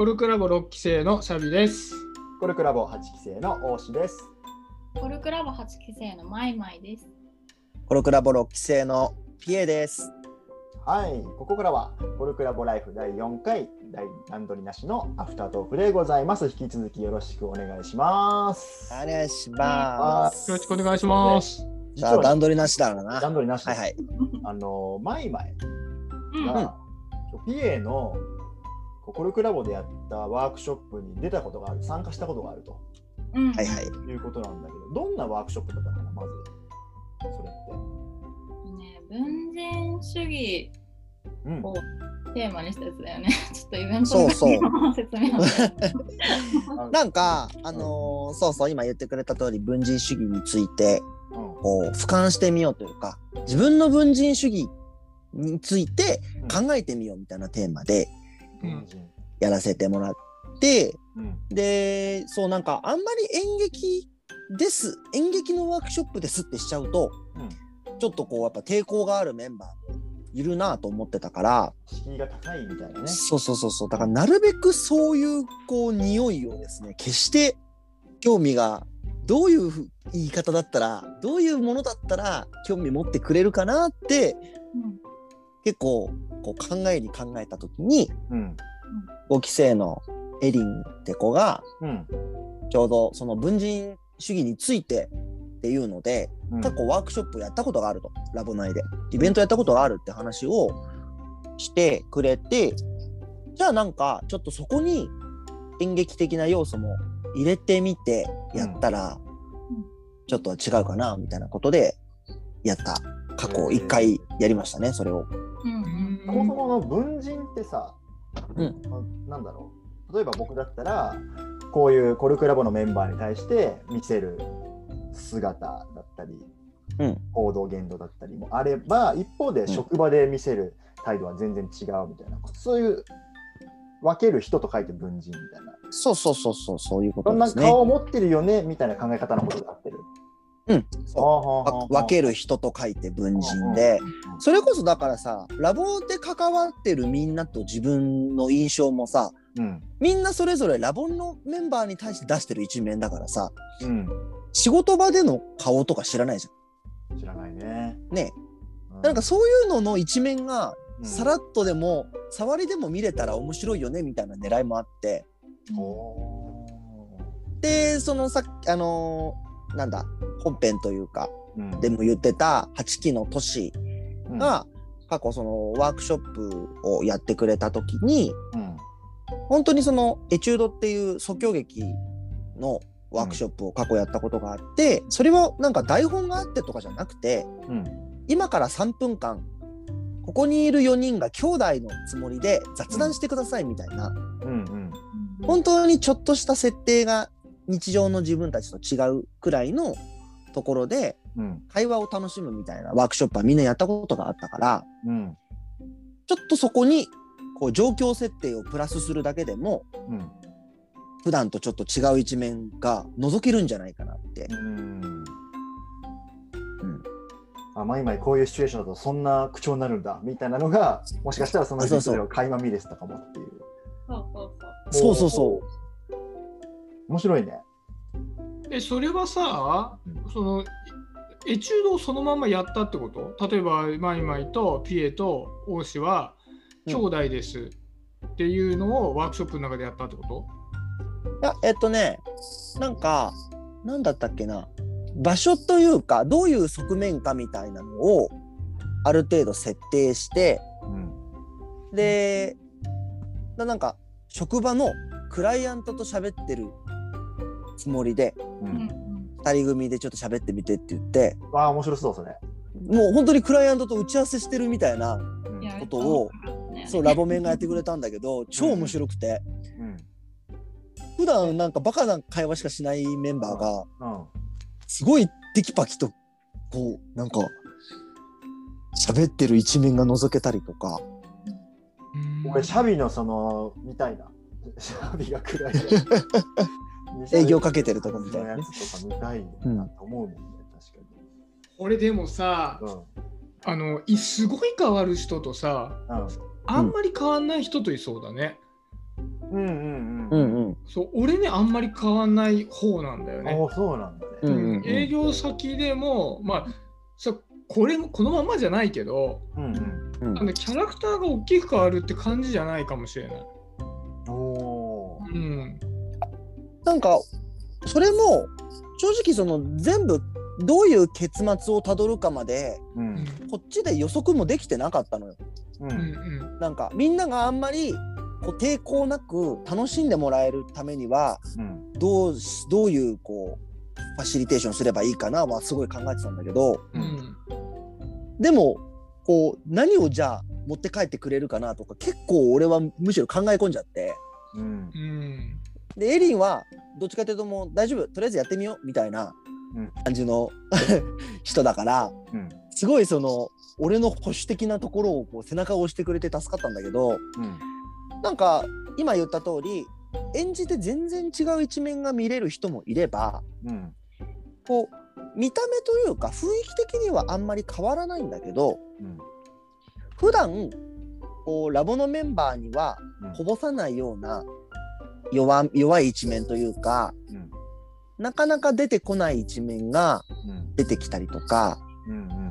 コルクラボ6期生のシャビです。コルクラボ8期生の大志です。コルクラボ8期生のマイマイです。コロクラボ6期生のピエです。はい、ここからはコルクラボライフ第4回第段取りなしのアフタートークでございます。引き続きよろしくお願いします。お願いします。よろしくお願いします。実はさあ段取りなしだからな。段取りなしです。はいはい。あのマイマイうんが、ピエのコルクラボでやったワークショップに出たことがある、参加したことがあるとうんはいはい。いうことなんだけど、どんなワークショップだったかな、まず。それって。ね、文人主義うんをテーマにしたやつだよね。ちょっとイベントそうそうの説明をね なんか、あのーそうそう、今言ってくれた通り、文人主義について、うんこう、俯瞰してみようというか、自分の文人主義について考えてみようみたいなテーマでうんやらせてもらって、うんで、そうなんか、あんまり演劇です、演劇のワークショップですってしちゃうと、ちょっとこう、やっぱ抵抗があるメンバーもいるなと思ってたから、敷居が高いみたいなね。そうそうそうそう。だからなるべくそういうこう匂いをですね、決して興味がどういうふ言い方だったら、どういうものだったら興味持ってくれるかなってうん結構こう考えに考えた時にうん。5期生のエリンって子がうん。ちょうどその文人主義についてっていうのでうん過去ワークショップやったことがあるとラボ内でイベントやったことがあるって話をしてくれてじゃあなんかちょっとそこに演劇的な要素も入れてみてやったらうんちょっと違うかなみたいなことでやった過去1回やりましたねそれを。うんそもそもの文人ってさ、うん。ななんだろう。例えば僕だったらこういうコルクラボのメンバーに対して見せる姿だったり、うん。行動言動だったりもあれば一方で職場で見せる態度は全然違うみたいな、そういう分ける人と書いて文人みたいな。そうそうそうそうそういうこそんなとですね。顔を持ってるよねみたいな考え方のことが合ってる。うん、そう。わ分けるる人と書いて文人で、それこそだからさラボで関わってるみんなと自分の印象もさうん。みんなそれぞれラボのメンバーに対して出してる一面だからさうん、仕事場での顔とか知らないじ知らないね。ゃん。ね。うなんかそういうのの一面がうん。さらっとでも触りでも見れたら面白いよねみたいな狙いもあって。おでそのさあのーなんだ本編というかーうん。でも言ってた8期の都市うん。が過去そのワークショップをやってくれた時にうん。本当にそのエチュードっていう即興劇のワークショップを過去やったことがあって、それはなんか台本があってとかじゃなくてうん。今から3分間ここにいる4人が兄弟のつもりで雑談してくださいみたいな、うんうん。本当にちょっとした設定が日常の自分たちと違うくらいのところでうん。会話を楽しむみたいなワークショップはみんなやったことがあったからうん。ちょっとそこにこう状況設定をプラスするだけでもうん。普段とちょっと違う一面が覗けるんじゃないかなって。うん。うん。あまあ今こういうシチュエーションだとそんな口調になるんだみたいなのがもしかしたらそのあそを垣間見れてたかもっていう。そうそうそう面白いね。で、それはさ、うん。そのエチュードをそのままやったってこと？例えば、マイマイとピエと大志は兄弟ですっていうのをワークショップの中でやったってこと？いやえっとねなんかなんだったっけな？場所というかどういう側面かみたいなのをある程度設定してうん。でななんか職場のクライアントと喋ってるつもりでううん。ん2人組でちょっと喋ってみてって言ってわあ面白そうそれもう本当にクライアントと打ち合わせしてるみたいなことをね。そうラボメンがやってくれたんだけど超面白くてうん。普段なんかバカな会話しかしないメンバーがうんすごいテキパキとこうなんか喋ってる一面が覗けたりとか。俺シャビのその見たいな。シャビが暗い 営業かけてるとこみたいなねのやつとか見たいなと思うもんね、確か俺でもさにうんあのいすごい変わる人とさうんあんまり変わんない人といそうだね。うんうんううん。んうんそう俺ねあんまり変わんない方なんだよね。ああ、そうなんだね。うんうんうん営業先でもまあそうこれもこのままじゃないけどうんうん。うんあのキャラクターが大きく変わるって感じじゃないかもしれない。おおー。うんなんかそれも正直その全部どういう結末をたどるかまでううん。んこっちで予測もできてなかったのよ。ううんん。なんかみんながあんまりこう抵抗なく楽しんでもらえるためにはうん。どうしどういうこうファシリテーションすればいいかなはすごい考えてたんだけどうん。うんでもこう何をじゃあ持って帰ってくれるかなとか結構俺はむしろ考え込んじゃって。うん。うんでエリンはどっちかというともう大丈夫とりあえずやってみようみたいなうん。感じの 人だからうん。すごいその俺の保守的なところをこう背中を押してくれて助かったんだけどうん。なんか今言った通り演じて全然違う一面が見れる人もいればうん。こう見た目というか雰囲気的にはあんまり変わらないんだけどうん。普段こうラボのメンバーにはうん。こぼさないような弱弱い一面というかうんなかなか出てこない一面がうん出てきたりとかうんうん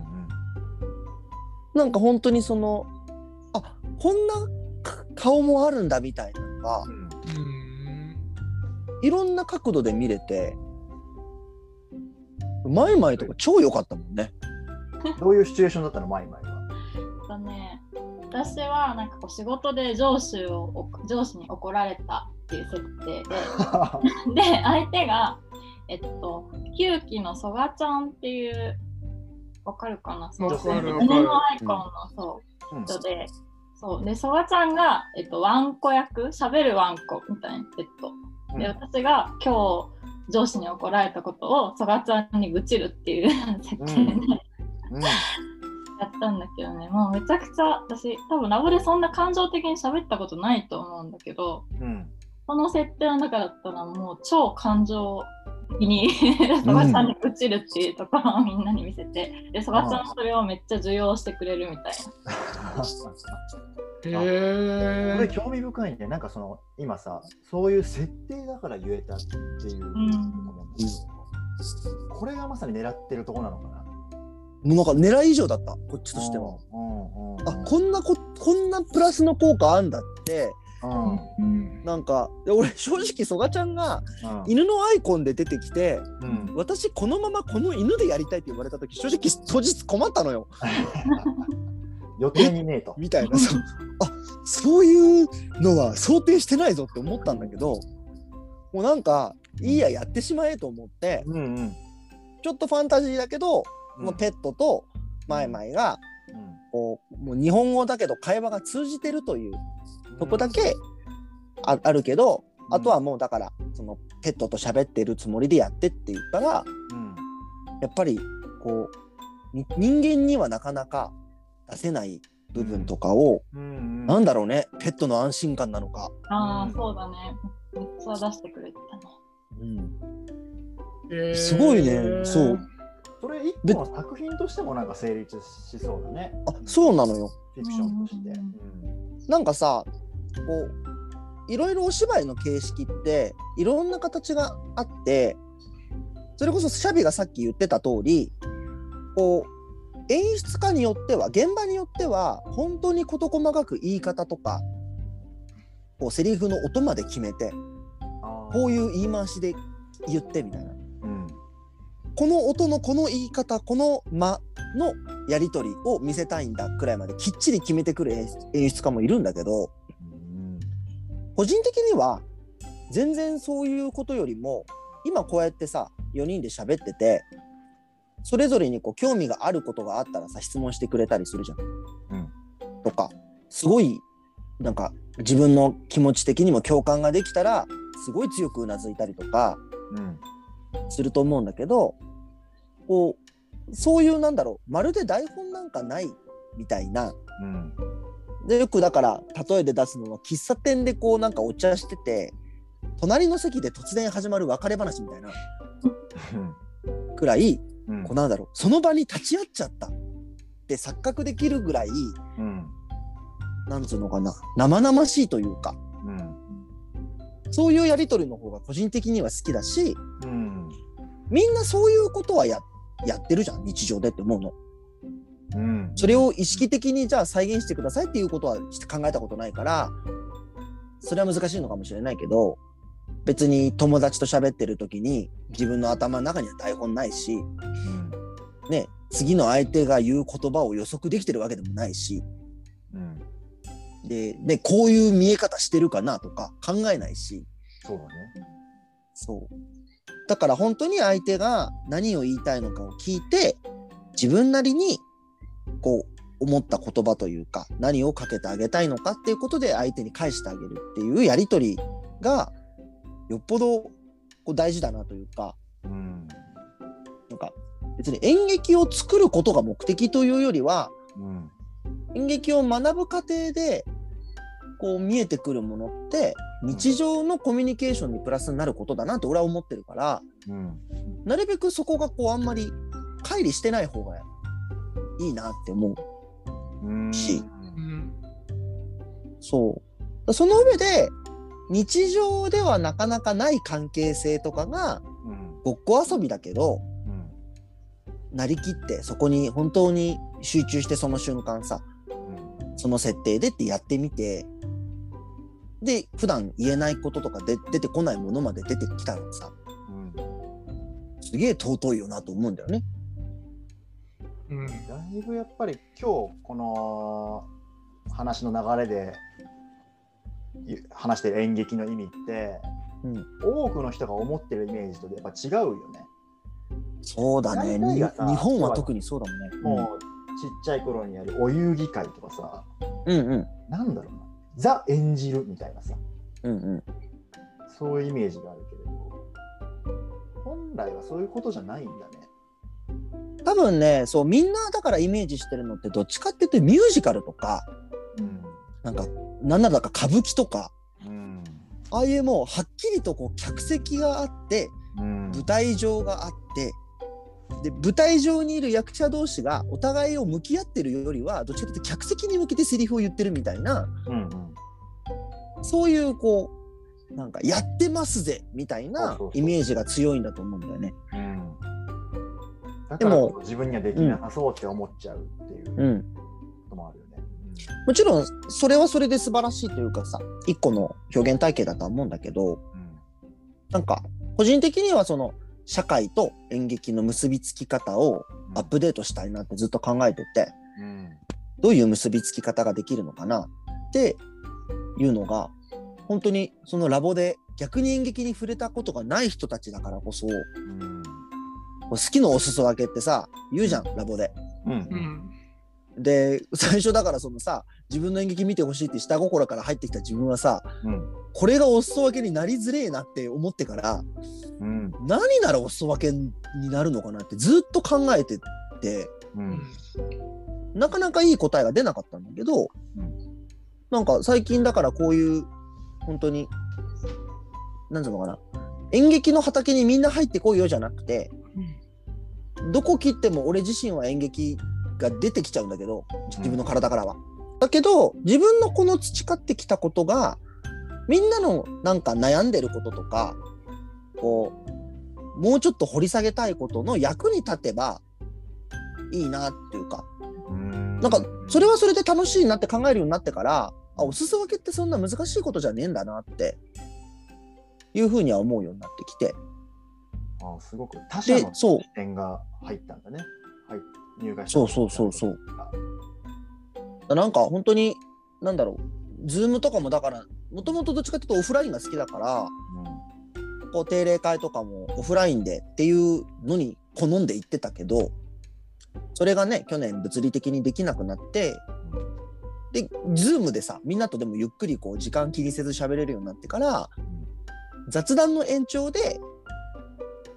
なんか本当にそのあこんなか顔もあるんだみたいなのがうんうんいろんな角度で見れてマイマイとか超良かったもんね。どういうシチュエーションだったのマイマイは？とね、私はなんかこう仕事で上司を上司に怒られたっていう設定で、で相手がえっと9期のソガちゃんっていうわかるかな？そう。わかるわかる。胸のアイコンのそう。うん。人で、そう。でソガちゃんがえっとワンコ役？喋るワンコみたいな。ペット。で私が今日上司に怒られたことをソガちゃんに愚痴るっていう設定で、うん。うんやったんだけどね、もうめちゃくちゃ私、多分ラボでそんな感情的に喋ったことないと思うんだけど、うんこの設定の中だったらもう超感情的に ソガちゃんに愚痴るっていうところを みんなに見せて、で、ソガちゃんそれをめっちゃ受容してくれるみたい へこえれ興味深いね。なんかその今さ、そういう設定だから言えたっていう。と思うん。だけど、これがまさに狙ってるとこなのかな。もうなんか狙い以上だった。こっちとしては。うんうんうん。あこんなここんなプラスの効果あんだってうん。なんかで俺正直ソガちゃんがうん。犬のアイコンで出てきてうん。私このままこの犬でやりたいって言われた時正直当日困ったのよ。予定にねえと。みたいな。そう。あそういうのは想定してないぞって思ったんだけどもうなんかいいややってしまえと思ってうんうん。ちょっとファンタジーだけど、うん。もうペットとマイマイがうん。こうもう日本語だけど会話が通じてるというとこだけああるけど、うんあとはもうだからそのペットと喋ってるつもりでやってって言ったらうんやっぱりこうに人間にはなかなか出せない部分とかを、うんうんなんだろうねペットの安心感なのか、な。ああ、うんそうだね。めっちゃ出してくれてたね。うん、へーすごいねそうそれ一個の作品としてもなんか成立しそうだね。あそうなのよフィクションとして。うんなんかさこういろいろお芝居の形式っていろんな形があってそれこそシャビがさっき言ってた通りこう演出家によっては現場によっては本当に事細かく言い方とかこうセリフの音まで決めてこういう言い回しで言ってみたいな。うん。この音のこの言い方この間のやり取りを見せたいんだくらいまできっちり決めてくる演出家もいるんだけどうん個人的には全然そういうことよりも今こうやってさ4人で喋っててそれぞれにこう興味があることがあったらさ質問してくれたりするじゃん。うん。とかすごいなんか自分の気持ち的にも共感ができたらすごい強くうなずいたりとかうん。すると思うんだけどこうそういうなんだろうまるで台本なんかないみたいなうんでよくだから例えで出すのは喫茶店でこうなんかお茶してて隣の席で突然始まる別れ話みたいなくらいうんこうなんだろうその場に立ち会っちゃった。って錯覚できるぐらいうんなんつうのかな生々しいというかうんそういうやり取りの方が個人的には好きだしうん。みんなそういうことはややってるじゃん日常でって思うの。うん。それを意識的にじゃあ再現してくださいっていうことは考えたことないからそれは難しいのかもしれないけど別に友達と喋ってる時に自分の頭の中には台本ないし、うん。ね、次の相手が言う言葉を予測できてるわけでもないしうん。で、ね、こういう見え方してるかなとか考えないし。そうだね。そう。だから本当に相手が何を言いたいのかを聞いて自分なりにこう思った言葉というか何をかけてあげたいのかっていうことで相手に返してあげるっていうやり取りがよっぽどこう大事だなというかうん。なんか別に演劇を作ることが目的というよりはうん。演劇を学ぶ過程でこう見えてくるものって日常のコミュニケーションにプラスになることだなと俺は思ってるからうん。なるべくそこがこうあんまり乖離してない方がいいなって思う。うんしうんそう。その上で日常ではなかなかない関係性とかがうんごっこ遊びだけどうんなりきってそこに本当に集中してその瞬間さその設定でってやってみてで普段言えないこととかで出てこないものまで出てきたらさうんすげえ尊いよなと思うんだよね。うんだいぶやっぱり今日この話の流れでゆ話してる演劇の意味って、うん多くの人が思ってるイメージとやっぱ違うよね。そうだね。日本は特にそうだもんね。もうちっちゃい頃にやるお遊戯会とかさうんうんなんだろうなザ演じるみたいなさうんうん。そういうイメージがあるけれど本来はそういうことじゃないんだね。多分ねそうみんなだからイメージしてるのってどっちかっていうとミュージカルとかうんなんかなんならか歌舞伎とかうん。ああいうもうはっきりとこう客席があってうん。舞台上があってで舞台上にいる役者同士がお互いを向き合ってるよりはどっちかというと客席に向けてセリフを言ってるみたいなうんうん。そういうこうなんかやってますぜみたいそうなそうそう。イメージが強いんだと思うんだよね。うんだから自分にはできなさそうって思っちゃうっていうこうん、ともあるよね。もちろんそれはそれで素晴らしいというかさ一個の表現体系だとは思うんだけどうんなんか個人的にはその社会と演劇の結びつき方をアップデートしたいなってずっと考えててうん。どういう結びつき方ができるのかなっていうのが本当にそのラボで逆に演劇に触れたことがない人たちだからこそうん好きのお裾分けってさ言うじゃんラボで。うん。うん。で最初だからそのさ自分の演劇見てほしいって下心から入ってきた自分はさうん。これがお裾分けになりづれえなって思ってからうん。何ならお裾分けになるのかなってずっと考えててううんん。なかなかいい答えが出なかったんだけど、うん。なんか最近だからこういう本当になんつうのかな演劇の畑にみんな入ってこいよじゃなくてどこ切っても俺自身は演劇が出てきちゃうんだけど自分の体からは。だけど自分のこの培ってきたことがみんなのなんか悩んでることとかこうもうちょっと掘り下げたいことの役に立てばいいなっていうか。うん。なんかそれはそれで楽しいなって考えるようになってからあお裾分けってそんな難しいことじゃねえんだなっていうふうには思うようになってきてあすごく他者のでそう。視点が入ったんだね。はい、入会そうそうそうそう。なんか本当になんだろう。 Zoom とかもだからもともとどっちかっていうとオフラインが好きだからこう定例会とかもオフラインでっていうのに好んで行ってたけどそれがね去年物理的にできなくなってで Zoom でさみんなとでもゆっくりこう時間気にせず喋れるようになってから雑談の延長で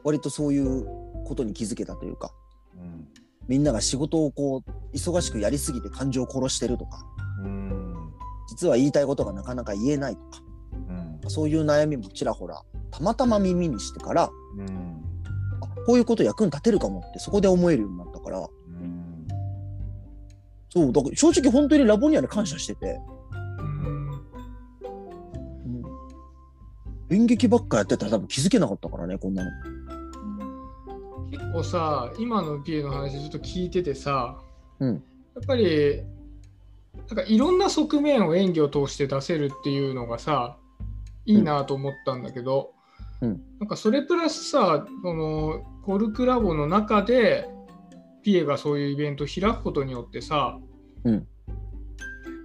割とそういうことに気づけたというかうん。みんなが仕事をこう忙しくやりすぎて感情を殺してるとかうん。実は言いたいことがなかなか言えないとかうん。そういう悩みもちらほらたまたま耳にしてからうん。あこういうこと役に立てるかもってそこで思えるようになったからうん。そうだから正直本当にラボニアに感謝してて、演劇ばっかやってたら多分気づけなかったからねこんなの。結構さ今の PA の話ずっと聞いててさ、うん。やっぱりなんかいろんな側面を演技を通して出せるっていうのがさいいなと思ったんだけど、うん。なんかそれプラスさそのコルクラボの中でピエがそういうイベントを開くことによってさ、うん。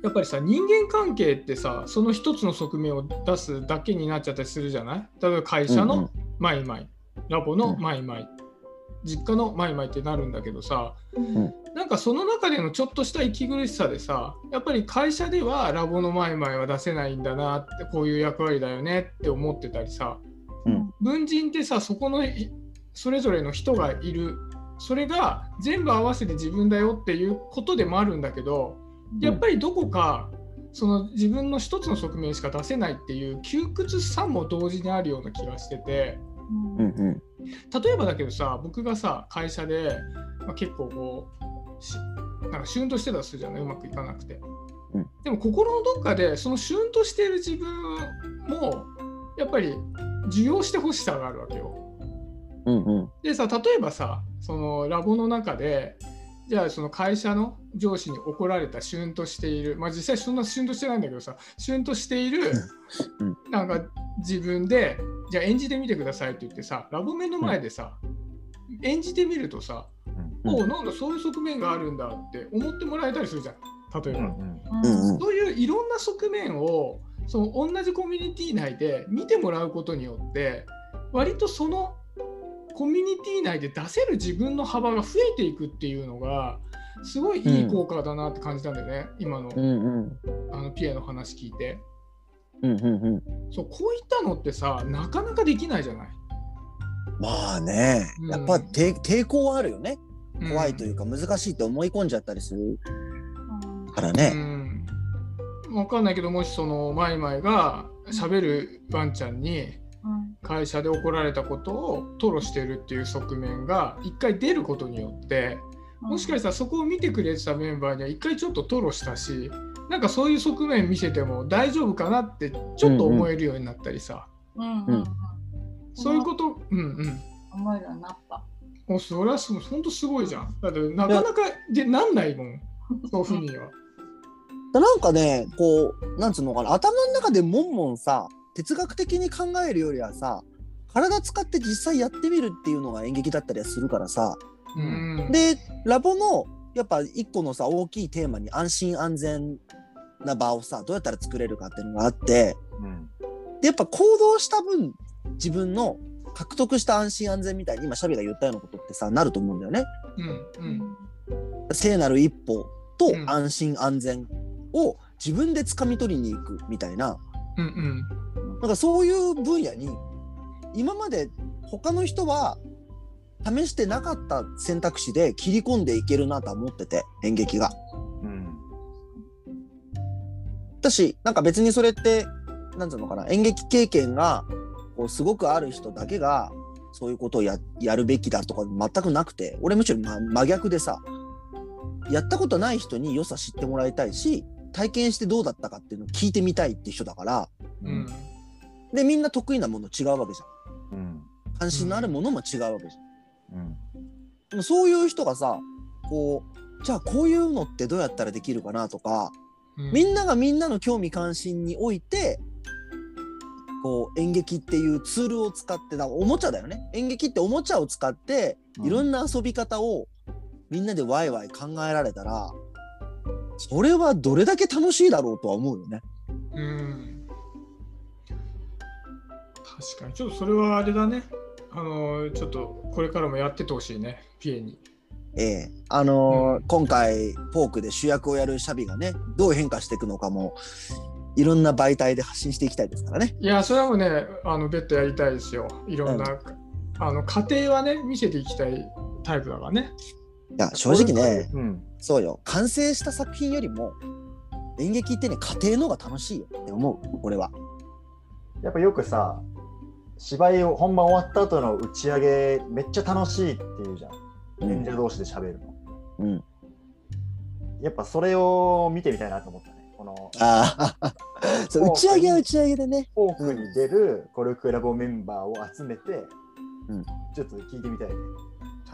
やっぱりさ人間関係ってさその一つの側面を出すだけになっちゃったりするじゃない？例えば会社うんうん。のマイマイ、ラボのマイマイ、実家のマイマイってなるんだけどさ、うん。なんかその中でのちょっとした息苦しさでさやっぱり会社ではラボのマイマイは出せないんだなってこういう役割だよねって思ってたりさうん。文人ってさそこのいそれぞれの人がいる。それが全部合わせて自分だよっていうことでもあるんだけどやっぱりどこかその自分の一つの側面しか出せないっていう窮屈さも同時にあるような気がしてて。うん。うん例えばだけどさ僕がさ会社で、まあ、結構こうしなんかシュンとしてたとするじゃない？うまくいかなくて、うん。でも心のどっかでそのシュンとしている自分もやっぱり受容してほしさがあるわけよ。うんうん。でさ例えばさそのラボの中でじゃあその会社の上司に怒られたシュンとしている。まあ実際そんなシュンとしてないんだけどさシュンとしているうん。なんか自分でじゃあ演じてみてくださいって言ってさラボ面の前でさ、演じてみるとさ、うん。おうなんだそういう側面があるんだって思ってもらえたりするじゃん。例えば、うん。うんうん。そういういろんな側面をその同じコミュニティ内で見てもらうことによって割とそのコミュニティ内で出せる自分の幅が増えていくっていうのがすごいいい効果だなって感じたんだよね、今のうんうん。あのピエの話聞いて。うんうんうん。そうこういったのってさなかなかできないじゃない、まあね。うん。やっぱ抵抵抗はあるよね。うん怖いというか難しいと思い込んじゃったりするうん。からうね。ん、分かんないけどもしそのマイマイが喋るワンちゃんにうん会社で怒られたことを吐露してるっていう側面が一回出ることによってもしかしたらそこを見てくれてたメンバーには一回ちょっと吐露したしなんかそういう側面見せても大丈夫かなってちょっと思えるようになったりさ、うんうんうん。そういうこと？うんうん。思えるようになった。もうそれはす本当すごいじゃん。だってなかなかでなんないもん。そういうふうには。なんかねこうなんつうのかな。頭の中でもんもんさ哲学的に考えるよりはさ体使って実際やってみるっていうのが演劇だったりはするからさ。うん、でラボのやっぱ一個のさ大きいテーマに安心安全な場をさどうやったら作れるかっていうのがあってうん。でやっぱ行動した分自分の獲得した安心安全みたいに今シャビが言ったようなことってさなると思うんだよね。うんうん。聖なる一歩とうん。安心安全を自分で掴み取りに行くみたいな。うんうんなんかそういう分野に今まで他の人は試してなかった選択肢で切り込んでいけるなとは思ってて演劇が。うんだしなんか別にそれってなんていうのかな演劇経験がこうすごくある人だけがそういうことをややるべきだとか全くなくて俺むしろ、ま、真逆でさやったことない人に良さ知ってもらいたいし体験してどうだったかっていうのを聞いてみたいっていう人だからうんでみんな得意なもの違うわけじゃん。うん。関心のあるものも違うわけじゃん。うん。でもそういう人がさこうじゃあこういうのってどうやったらできるかなとかうん。みんながみんなの興味関心においてこう演劇っていうツールを使ってだおもちゃだよね。演劇っておもちゃを使っていろんな遊び方をみんなでワイワイ考えられたらそれはどれだけ楽しいだろうとは思うよね。うん確かに。ちょっとそれはあれだね。あのちょっとこれからもやっててほしいね。ピエに。ええ。あのーうん。今回ポークで主役をやるシャビがねどう変化していくのかもいろんな媒体で発信していきたいですからね。いやそれはもうねあの別途やりたいですよ。いろんな、あの家庭はね見せていきたいタイプだからね。いや正直ねうん。そうよ。完成した作品よりも演劇ってね家庭の方が楽しいよって思う。俺は。やっぱよくさ芝居を本番終わった後の打ち上げめっちゃ楽しいって言うじゃん、演者同士で喋るの。うん、やっぱそれを見てみたいなと思ったね。このああ 打ち上げは打ち上げでね。フォークに出るコルクラボメンバーを集めて、うん。ちょっと聞いてみたいね。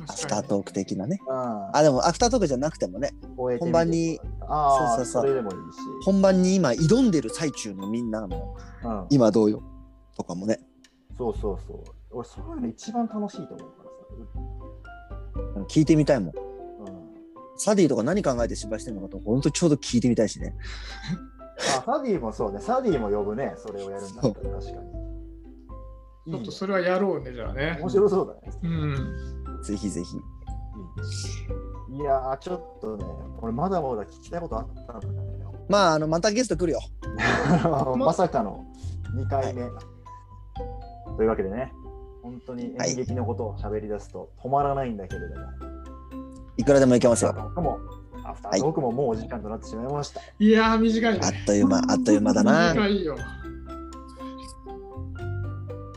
アフタートーク的なね。ああ、でもアフタートークじゃなくてもね、本番にそうそうそう。本番に今挑んでる最中のみんなのうん、今どうよ？とかもね、そうそうそう。俺、そういうの一番楽しいと思うからうん聞いてみたいもん。さ。うん、サディとか何考えて芝居してるのかと、本当ちょうど聞いてみたいしね。あ、サディもそうね。サディも呼ぶね。それをやるんだったら確かに。ちょっとそれはやろうね、じゃあね。面白そうだね。うん。ぜひぜひ。いいねいやー、ちょっとね、俺まだまだ聞きたいことあったんだよ。まあ、あの、またゲスト来るよ。まさかの2回目。というわけでね、本当に演劇のことを喋り出すと止まらないんだけれども、いくらでもいけますよ。アフタートークも、アフタートークももうお時間となってしまいました。いやー、短いね。あっという間、あっという間だな。短いよ。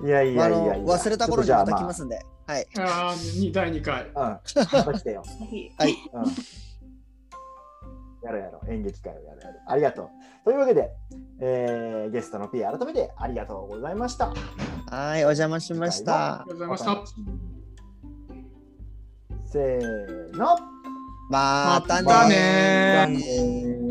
いやいやいやいやの忘れた頃にまた来ますんで。はい。ああ、に第2回。あ、うん、また来てよ。はい。うん。やろうやろう、演劇会をやるやる。ありがとう。というわけで、えー、ゲストの P 改めてありがとうございました。はい、お邪魔しましたあ。りがとうございました。せーの。またねまたねー